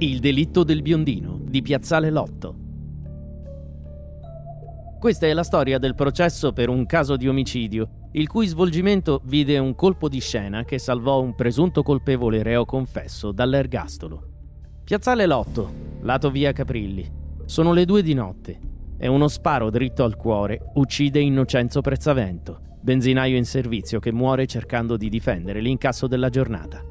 Il delitto del biondino di Piazzale Lotto. Questa è la storia del processo per un caso di omicidio, il cui svolgimento vide un colpo di scena che salvò un presunto colpevole reo confesso dall'ergastolo. Piazzale Lotto, lato via Caprilli. Sono le due di notte e uno sparo dritto al cuore uccide Innocenzo Prezzavento, benzinaio in servizio che muore cercando di difendere l'incasso della giornata.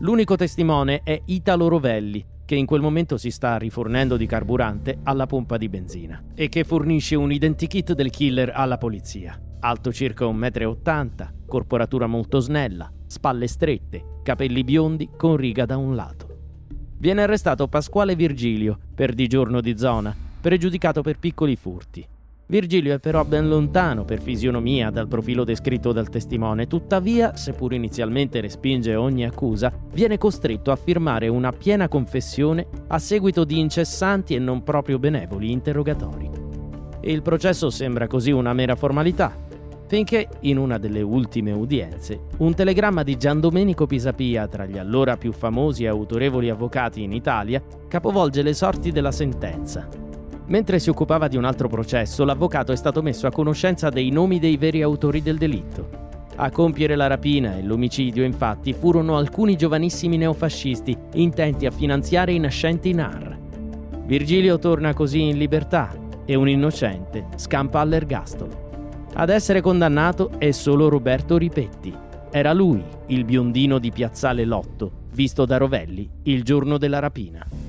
L'unico testimone è Italo Rovelli, che in quel momento si sta rifornendo di carburante alla pompa di benzina e che fornisce un identikit del killer alla polizia. Alto circa 1,80 m, corporatura molto snella, spalle strette, capelli biondi con riga da un lato. Viene arrestato Pasquale Virgilio, per di giorno di zona, pregiudicato per piccoli furti. Virgilio è però ben lontano per fisionomia dal profilo descritto dal testimone, tuttavia, seppur inizialmente respinge ogni accusa, viene costretto a firmare una piena confessione a seguito di incessanti e non proprio benevoli interrogatori. Il processo sembra così una mera formalità, finché in una delle ultime udienze un telegramma di Gian Domenico Pisapia, tra gli allora più famosi e autorevoli avvocati in Italia, capovolge le sorti della sentenza Mentre si occupava di un altro processo, l'avvocato è stato messo a conoscenza dei nomi dei veri autori del delitto. A compiere la rapina e l'omicidio, infatti, furono alcuni giovanissimi neofascisti intenti a finanziare i nascenti NAR. Virgilio torna così in libertà e un innocente scampa all'ergastolo. Ad essere condannato è solo Roberto Ripetti. Era lui il biondino di Piazzale Lotto, visto da Rovelli il giorno della rapina.